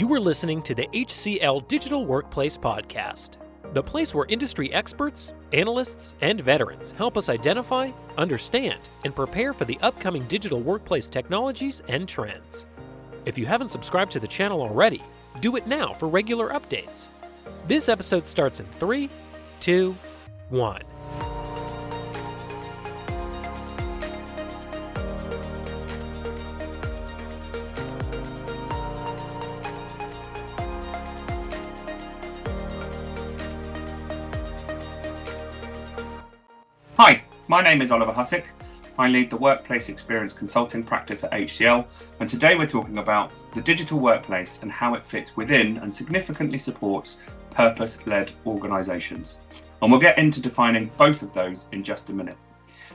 You are listening to the HCL Digital Workplace Podcast, the place where industry experts, analysts, and veterans help us identify, understand, and prepare for the upcoming digital workplace technologies and trends. If you haven't subscribed to the channel already, do it now for regular updates. This episode starts in three, two, one. Hi, my name is Oliver Hussick. I lead the Workplace Experience Consulting practice at HCL, and today we're talking about the digital workplace and how it fits within and significantly supports purpose led organisations. And we'll get into defining both of those in just a minute.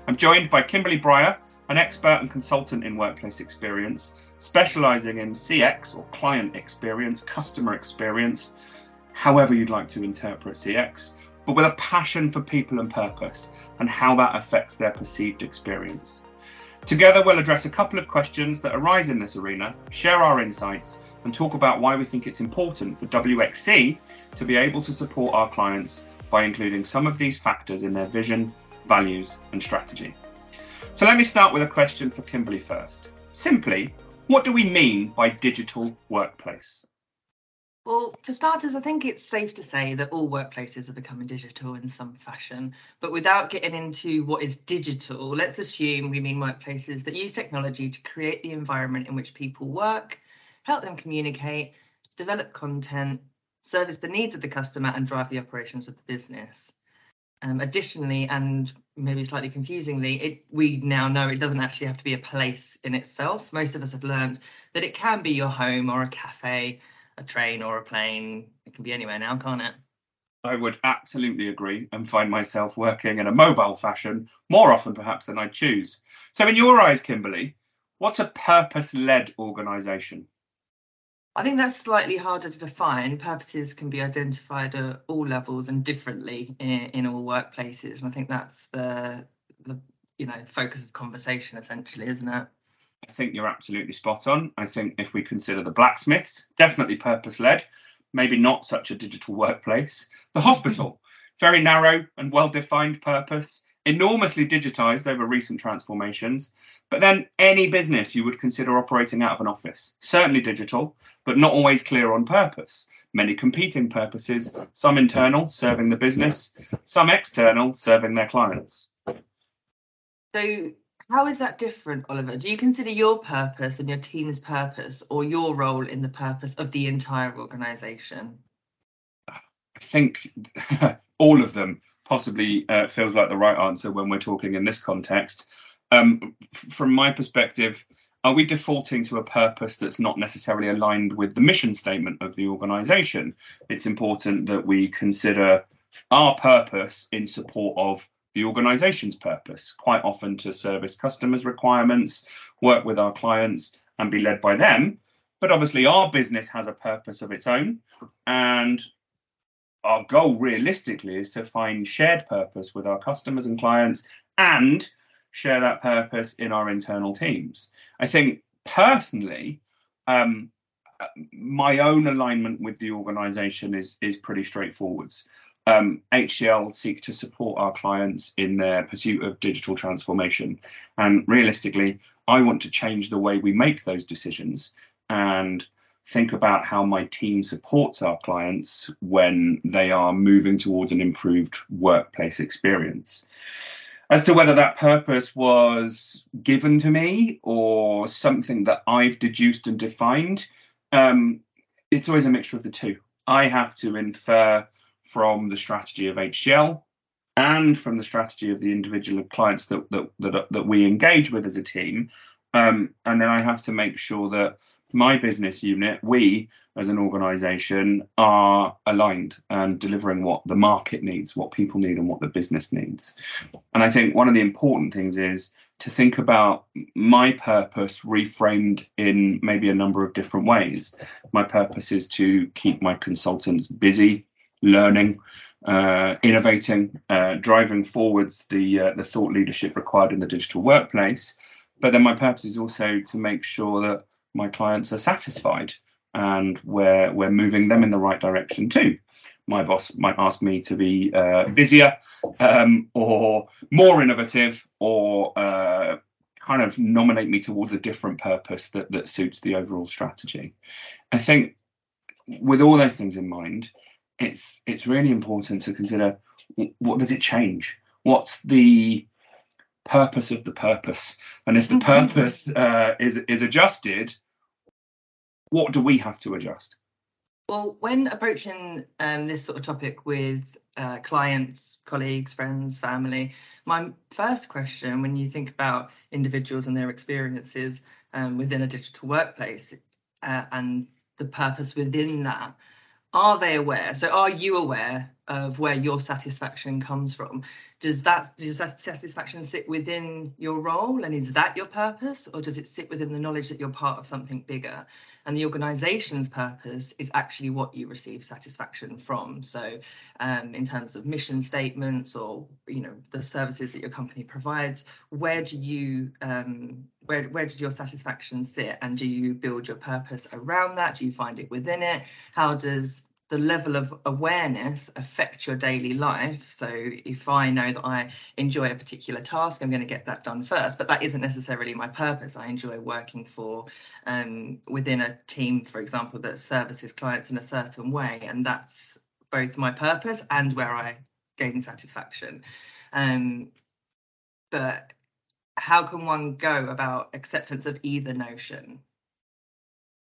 I'm joined by Kimberly Breyer, an expert and consultant in workplace experience, specialising in CX or client experience, customer experience, however you'd like to interpret CX, but with a passion for people and purpose and how that affects their perceived experience. Together, we'll address a couple of questions that arise in this arena, share our insights, and talk about why we think it's important for WXC to be able to support our clients by including some of these factors in their vision, values, and strategy. So, let me start with a question for Kimberly first. Simply, what do we mean by digital workplace? Well, for starters, I think it's safe to say that all workplaces are becoming digital in some fashion. But without getting into what is digital, let's assume we mean workplaces that use technology to create the environment in which people work, help them communicate, develop content, service the needs of the customer, and drive the operations of the business. Um, additionally, and maybe slightly confusingly, it, we now know it doesn't actually have to be a place in itself. Most of us have learned that it can be your home or a cafe a train or a plane. It can be anywhere now, can't it? I would absolutely agree and find myself working in a mobile fashion more often perhaps than I choose. So, in your eyes, Kimberly, what's a purpose led organisation? I think that's slightly harder to define. Purposes can be identified at all levels and differently in, in all workplaces. And I think that's the, the you know focus of conversation essentially, isn't it? I think you're absolutely spot on. I think if we consider the blacksmiths, definitely purpose led, maybe not such a digital workplace. The hospital, very narrow and well defined purpose, enormously digitized over recent transformations. But then any business you would consider operating out of an office, certainly digital, but not always clear on purpose. Many competing purposes, some internal, serving the business, some external, serving their clients. So how is that different, Oliver? Do you consider your purpose and your team's purpose or your role in the purpose of the entire organization? I think all of them possibly uh, feels like the right answer when we're talking in this context. Um, from my perspective, are we defaulting to a purpose that's not necessarily aligned with the mission statement of the organization? It's important that we consider our purpose in support of the organization's purpose, quite often to service customers' requirements, work with our clients, and be led by them. But obviously, our business has a purpose of its own. And our goal realistically is to find shared purpose with our customers and clients and share that purpose in our internal teams. I think personally, um, my own alignment with the organization is is pretty straightforward um, HCL seek to support our clients in their pursuit of digital transformation. And realistically, I want to change the way we make those decisions and think about how my team supports our clients when they are moving towards an improved workplace experience. As to whether that purpose was given to me or something that I've deduced and defined, um, it's always a mixture of the two. I have to infer from the strategy of HCL and from the strategy of the individual clients that that that, that we engage with as a team. Um, and then I have to make sure that my business unit, we as an organization, are aligned and delivering what the market needs, what people need, and what the business needs. And I think one of the important things is to think about my purpose reframed in maybe a number of different ways. My purpose is to keep my consultants busy, learning, uh, innovating, uh, driving forwards the uh, the thought leadership required in the digital workplace. But then my purpose is also to make sure that my clients are satisfied and we're we're moving them in the right direction too. My boss might ask me to be uh, busier um, or more innovative or uh, kind of nominate me towards a different purpose that that suits the overall strategy. I think with all those things in mind, it's it's really important to consider what does it change? What's the purpose of the purpose? And if the mm-hmm. purpose uh, is is adjusted, what do we have to adjust? Well, when approaching um, this sort of topic with uh, clients, colleagues, friends, family, my first question when you think about individuals and their experiences um, within a digital workplace uh, and the purpose within that are they aware? So are you aware of where your satisfaction comes from? Does that does that satisfaction sit within your role and is that your purpose or does it sit within the knowledge that you're part of something bigger? And the organization's purpose is actually what you receive satisfaction from. So um, in terms of mission statements or you know the services that your company provides where do you um, where where did your satisfaction sit and do you build your purpose around that do you find it within it how does the level of awareness affect your daily life. So if I know that I enjoy a particular task, I'm going to get that done first. But that isn't necessarily my purpose. I enjoy working for um, within a team, for example, that services clients in a certain way, and that's both my purpose and where I gain satisfaction. Um, but how can one go about acceptance of either notion?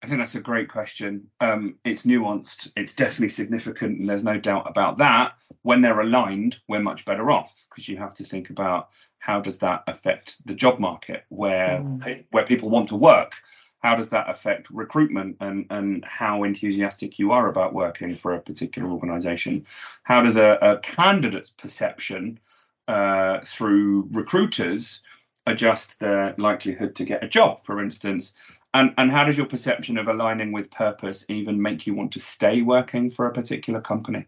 I think that's a great question. Um, it's nuanced. It's definitely significant, and there's no doubt about that. When they're aligned, we're much better off because you have to think about how does that affect the job market, where mm. where people want to work. How does that affect recruitment and and how enthusiastic you are about working for a particular organisation? How does a, a candidate's perception uh, through recruiters adjust their likelihood to get a job, for instance? And, and how does your perception of aligning with purpose even make you want to stay working for a particular company?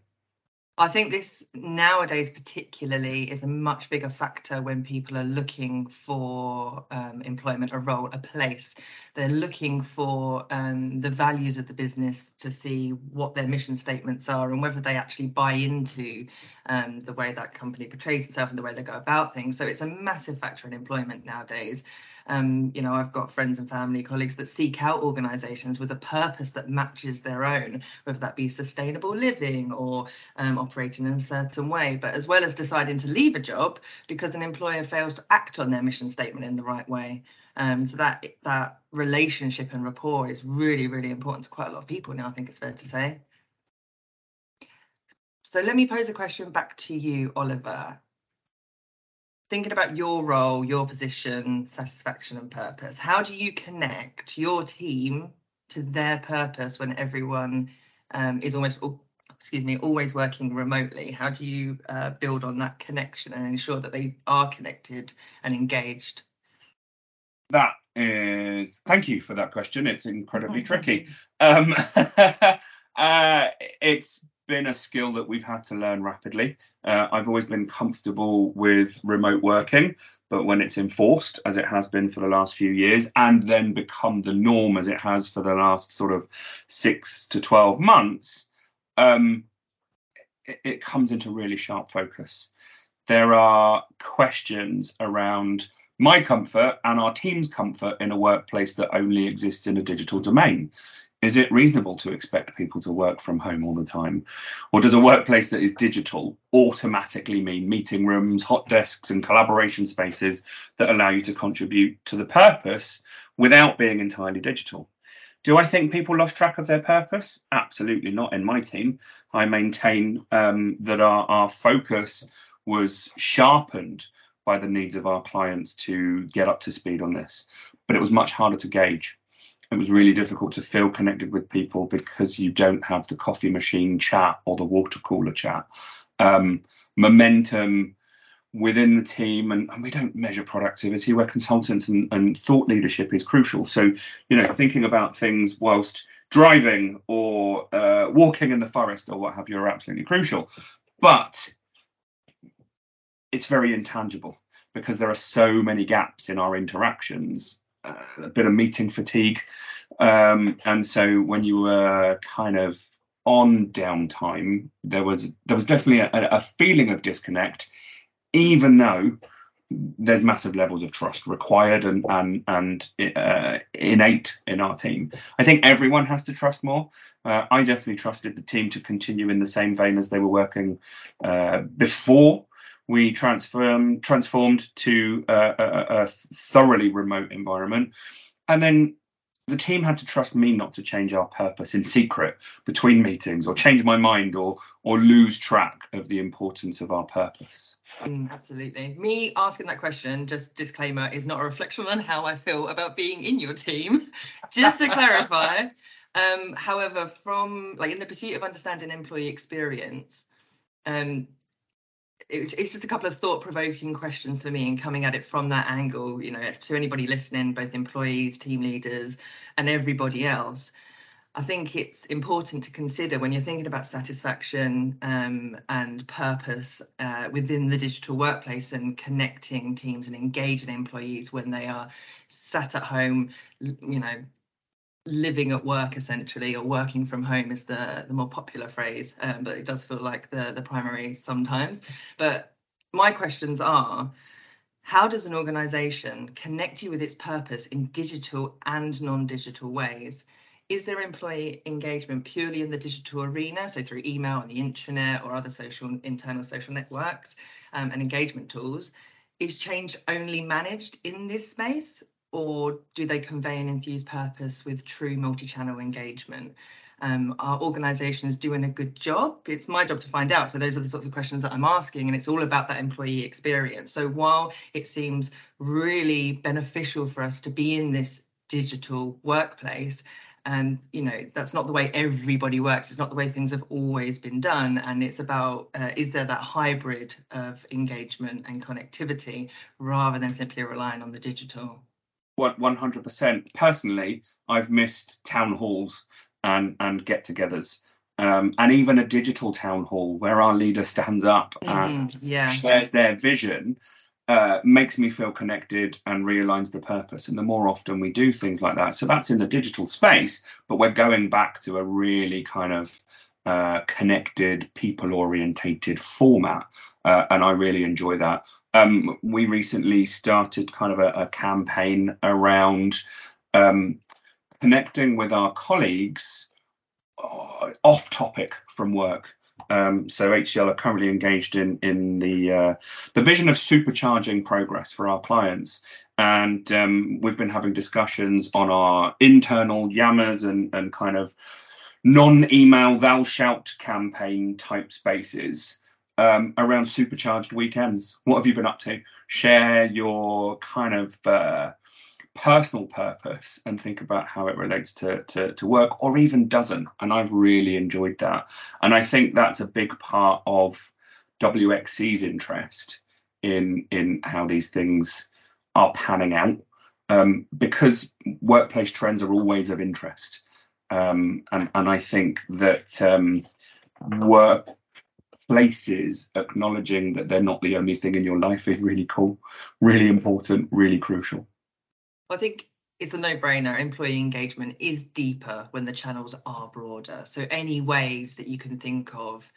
I think this nowadays, particularly, is a much bigger factor when people are looking for um, employment, a role, a place. They're looking for um, the values of the business to see what their mission statements are and whether they actually buy into um, the way that company portrays itself and the way they go about things. So it's a massive factor in employment nowadays. Um, you know, I've got friends and family, colleagues that seek out organisations with a purpose that matches their own, whether that be sustainable living or um, operating in a certain way. But as well as deciding to leave a job because an employer fails to act on their mission statement in the right way. Um, so that that relationship and rapport is really, really important to quite a lot of people now. I think it's fair to say. So let me pose a question back to you, Oliver thinking about your role, your position, satisfaction, and purpose, how do you connect your team to their purpose when everyone um, is almost, excuse me, always working remotely? How do you uh, build on that connection and ensure that they are connected and engaged? That is, thank you for that question. It's incredibly tricky. Um, uh, it's been a skill that we've had to learn rapidly. Uh, I've always been comfortable with remote working, but when it's enforced, as it has been for the last few years, and then become the norm as it has for the last sort of six to 12 months, um, it, it comes into really sharp focus. There are questions around my comfort and our team's comfort in a workplace that only exists in a digital domain. Is it reasonable to expect people to work from home all the time? Or does a workplace that is digital automatically mean meeting rooms, hot desks, and collaboration spaces that allow you to contribute to the purpose without being entirely digital? Do I think people lost track of their purpose? Absolutely not in my team. I maintain um, that our, our focus was sharpened by the needs of our clients to get up to speed on this, but it was much harder to gauge it was really difficult to feel connected with people because you don't have the coffee machine chat or the water cooler chat. Um, momentum within the team, and, and, we don't measure productivity. We're consultants, and, and thought leadership is crucial. So, you know, thinking about things whilst driving or uh, walking in the forest or what have you are absolutely crucial. But it's very intangible because there are so many gaps in our interactions a bit of meeting fatigue Um, and so when you were kind of on downtime, there was there was definitely a, a feeling of disconnect, even though there's massive levels of trust required and and and uh, innate in our team. I think everyone has to trust more. Uh, I definitely trusted the team to continue in the same vein as they were working uh, before we transform transformed to a, a, a thoroughly remote environment, and then the team had to trust me not to change our purpose in secret between meetings or change my mind or or lose track of the importance of our purpose. Mm, absolutely. Me asking that question just disclaimer is not a reflection on how i feel about being in your team. Just to clarify um, however from like in the pursuit of understanding employee experience um, it's just a couple of thought-provoking questions for me and coming at it from that angle you know to anybody listening both employees team leaders and everybody else. I think it's important to consider when you're thinking about satisfaction um, and purpose uh, within the digital workplace and connecting teams and engaging employees when they are sat at home you know living at work essentially or working from home is the the more popular phrase um, but it does feel like the the primary sometimes. But my questions are how does an organization connect you with its purpose in digital and non-digital ways? Is there employee engagement purely in the digital arena so through email and the intranet or other social internal social networks um, and engagement tools? Is change only managed in this space or do they convey an enthused purpose with true multi-channel engagement? Um, are organizations doing a good job? It's my job to find out. So those are the sorts of questions that I'm asking, and it's all about that employee experience. So while it seems really beneficial for us to be in this digital workplace, and you know that's not the way everybody works it's not the way things have always been done and it's about uh, is there that hybrid of engagement and connectivity rather than simply relying on the digital 100%. Personally, I've missed town halls and, and get togethers. Um, and even a digital town hall where our leader stands up mm, and yeah. shares their vision uh, makes me feel connected and realigns the purpose. And the more often we do things like that, so that's in the digital space, but we're going back to a really kind of uh, connected, people orientated format. Uh, and I really enjoy that. Um, we recently started kind of a, a campaign around um, connecting with our colleagues uh, off topic from work. Um, so HCL are currently engaged in in the uh, the vision of supercharging progress for our clients, and um, we've been having discussions on our internal yammers and and kind of non-email thou shalt campaign type spaces um, around supercharged weekends. What have you been up to? Share your kind of uh, personal purpose and think about how it relates to, to, to work or even doesn't. And I've really enjoyed that. And I think that's a big part of WXC's interest in in how these things are panning out um, because workplace trends are always of interest. Um, and, and I think that um, work places acknowledging that they're not the only thing in your life is really cool, really important, really crucial. I think it's a no-brainer. Employee engagement is deeper when the channels are broader. So any ways that you can think of,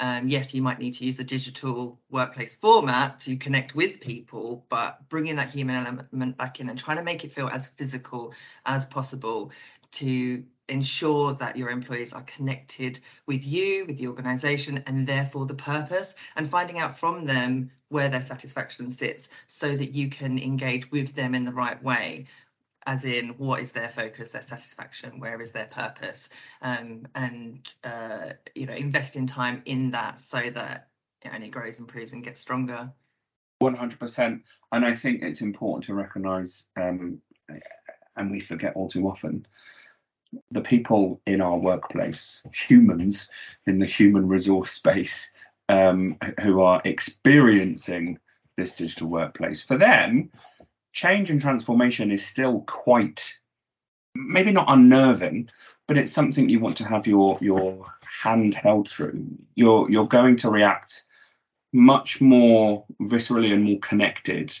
um, yes, you might need to use the digital workplace format to connect with people, but bringing that human element back in and trying to make it feel as physical as possible to ensure that your employees are connected with you, with the organization, and therefore the purpose, and finding out from them where their satisfaction sits so that you can engage with them in the right way. As in, what is their focus, their satisfaction, where is their purpose, um, and uh, you know, invest in time in that so that it only grows, improves, and gets stronger. One hundred percent, and I think it's important to recognise, um, and we forget all too often, the people in our workplace, humans in the human resource space, um, who are experiencing this digital workplace, for them, change and transformation is still quite maybe not unnerving, but it's something you want to have your your hand held through. You're you're going to react much more viscerally and more connected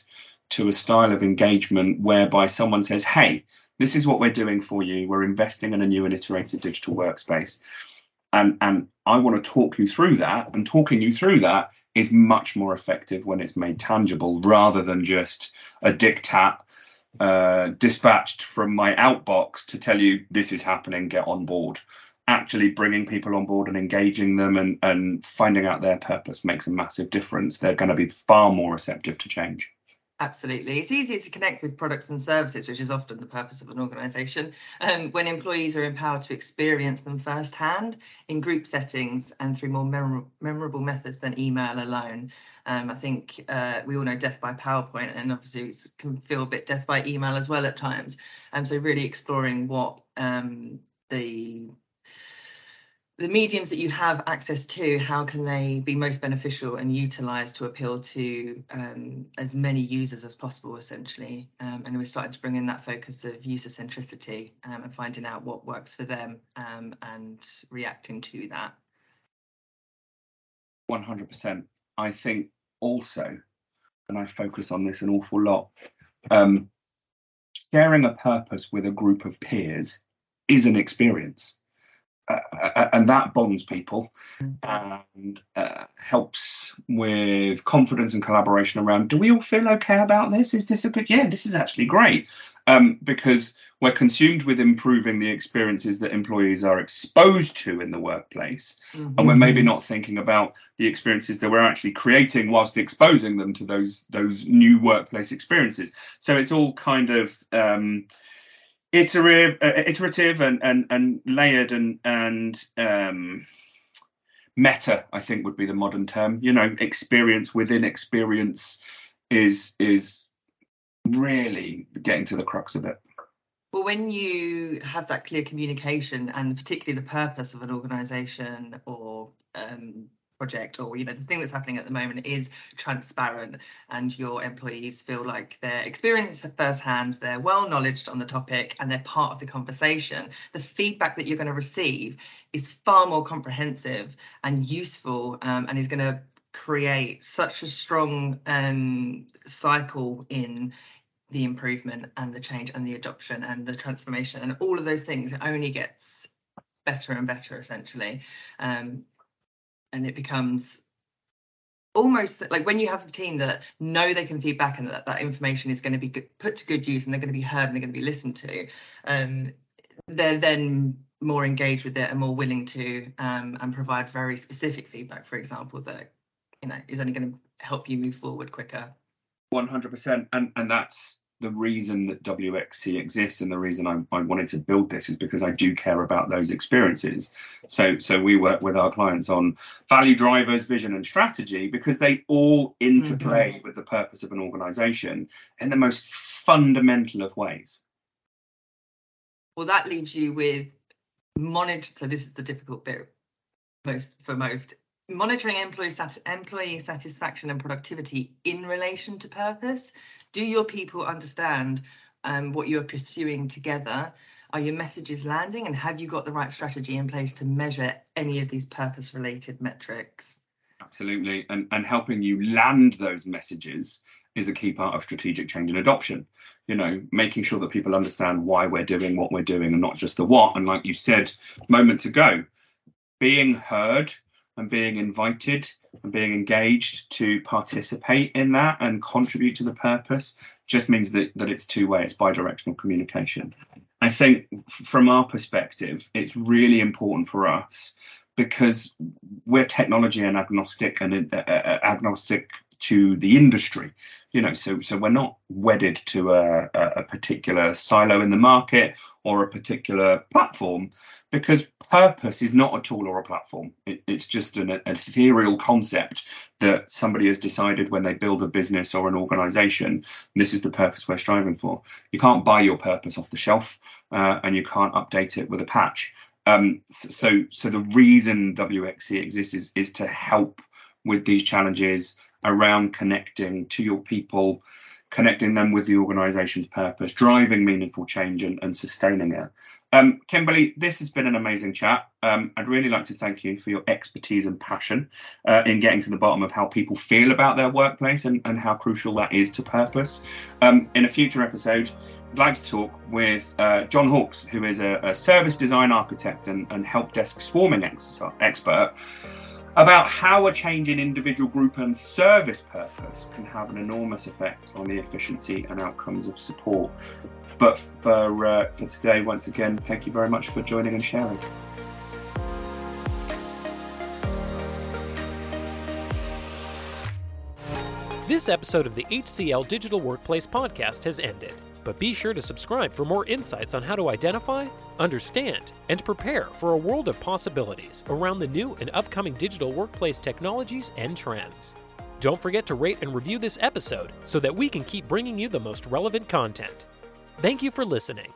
to a style of engagement whereby someone says, "Hey, This is what we're doing for you. We're investing in a new and iterative digital workspace. And, and I want to talk you through that. And talking you through that is much more effective when it's made tangible rather than just a diktat uh, dispatched from my outbox to tell you this is happening, get on board. Actually, bringing people on board and engaging them and, and finding out their purpose makes a massive difference. They're going to be far more receptive to change. Absolutely. It's easier to connect with products and services, which is often the purpose of an organisation, um, when employees are empowered to experience them firsthand in group settings and through more memor- memorable methods than email alone. Um, I think uh, we all know death by PowerPoint, and obviously it can feel a bit death by email as well at times. And um, so, really exploring what um, the the mediums that you have access to, how can they be most beneficial and utilized to appeal to um, as many users as possible, essentially? Um, and we're starting to bring in that focus of user centricity um, and finding out what works for them um, and reacting to that. 100%. I think also, and I focus on this an awful lot, um, sharing a purpose with a group of peers is an experience uh, and that bonds people mm. and uh, helps with confidence and collaboration around do we all feel okay about this is this a good yeah this is actually great um, because we're consumed with improving the experiences that employees are exposed to in the workplace mm-hmm. and we're maybe not thinking about the experiences that we're actually creating whilst exposing them to those those new workplace experiences so it's all kind of um, iterative, uh, iterative and, and and layered and and um, meta. I think would be the modern term. You know, experience within experience is is really getting to the crux of it. Well, when you have that clear communication and particularly the purpose of an organization or um, project or you know the thing that's happening at the moment is transparent and your employees feel like they're experiencing firsthand they're well knowledged on the topic and they're part of the conversation. The feedback that you're going to receive is far more comprehensive and useful um, and is going to create such a strong um, cycle in the improvement and the change and the adoption and the transformation and all of those things it only gets better and better essentially. Um, and it becomes almost like when you have a team that know they can feed back and that that information is going to be put to good use and they're going to be heard and they're going to be listened to um, they're then more engaged with it and more willing to um, and provide very specific feedback for example that you know is only going to help you move forward quicker. 100% and and that's the reason that WXC exists and the reason I, I, wanted to build this is because I do care about those experiences. So, so we work with our clients on value drivers, vision, and strategy because they all interplay mm-hmm. with the purpose of an organization in the most fundamental of ways. Well, that leaves you with monitor. So this is the difficult bit most for most monitoring employee, sat- employee satisfaction and productivity in relation to purpose. Do your people understand um, what you're pursuing together? Are your messages landing? And have you got the right strategy in place to measure any of these purpose related metrics? Absolutely. And, and helping you land those messages is a key part of strategic change and adoption. You know, making sure that people understand why we're doing what we're doing and not just the what. And like you said moments ago, being heard and being invited and being engaged to participate in that and contribute to the purpose just means that, that it's two way, it's bi directional communication. I think from our perspective, it's really important for us because we're technology and agnostic and uh, uh, agnostic to the industry you know so so we're not wedded to a, a particular silo in the market or a particular platform because purpose is not a tool or a platform. It, it's just an, an, ethereal concept that somebody has decided when they build a business or an organization. This is the purpose we're striving for. You can't buy your purpose off the shelf, uh, and you can't update it with a patch. Um, so, so the reason WXC exists is, is to help with these challenges around connecting to your people, connecting them with the organization's purpose, driving meaningful change and, and sustaining it. Um, Kimberly, this has been an amazing chat. Um, I'd really like to thank you for your expertise and passion uh, in getting to the bottom of how people feel about their workplace and, and how crucial that is to purpose. Um, in a future episode, I'd like to talk with uh, John Hawkes, who is a, a service design architect and, and help desk swarming ex- expert, about how a change in individual group and service purpose can have an enormous effect on the efficiency and outcomes of support. But for, uh, for today, once again, thank you very much for joining and sharing. This episode of the HCL Digital Workplace podcast has ended, but be sure to subscribe for more insights on how to identify, understand, and prepare for a world of possibilities around the new and upcoming digital workplace technologies and trends. Don't forget to rate and review this episode so that we can keep bringing you the most relevant content. Thank you for listening.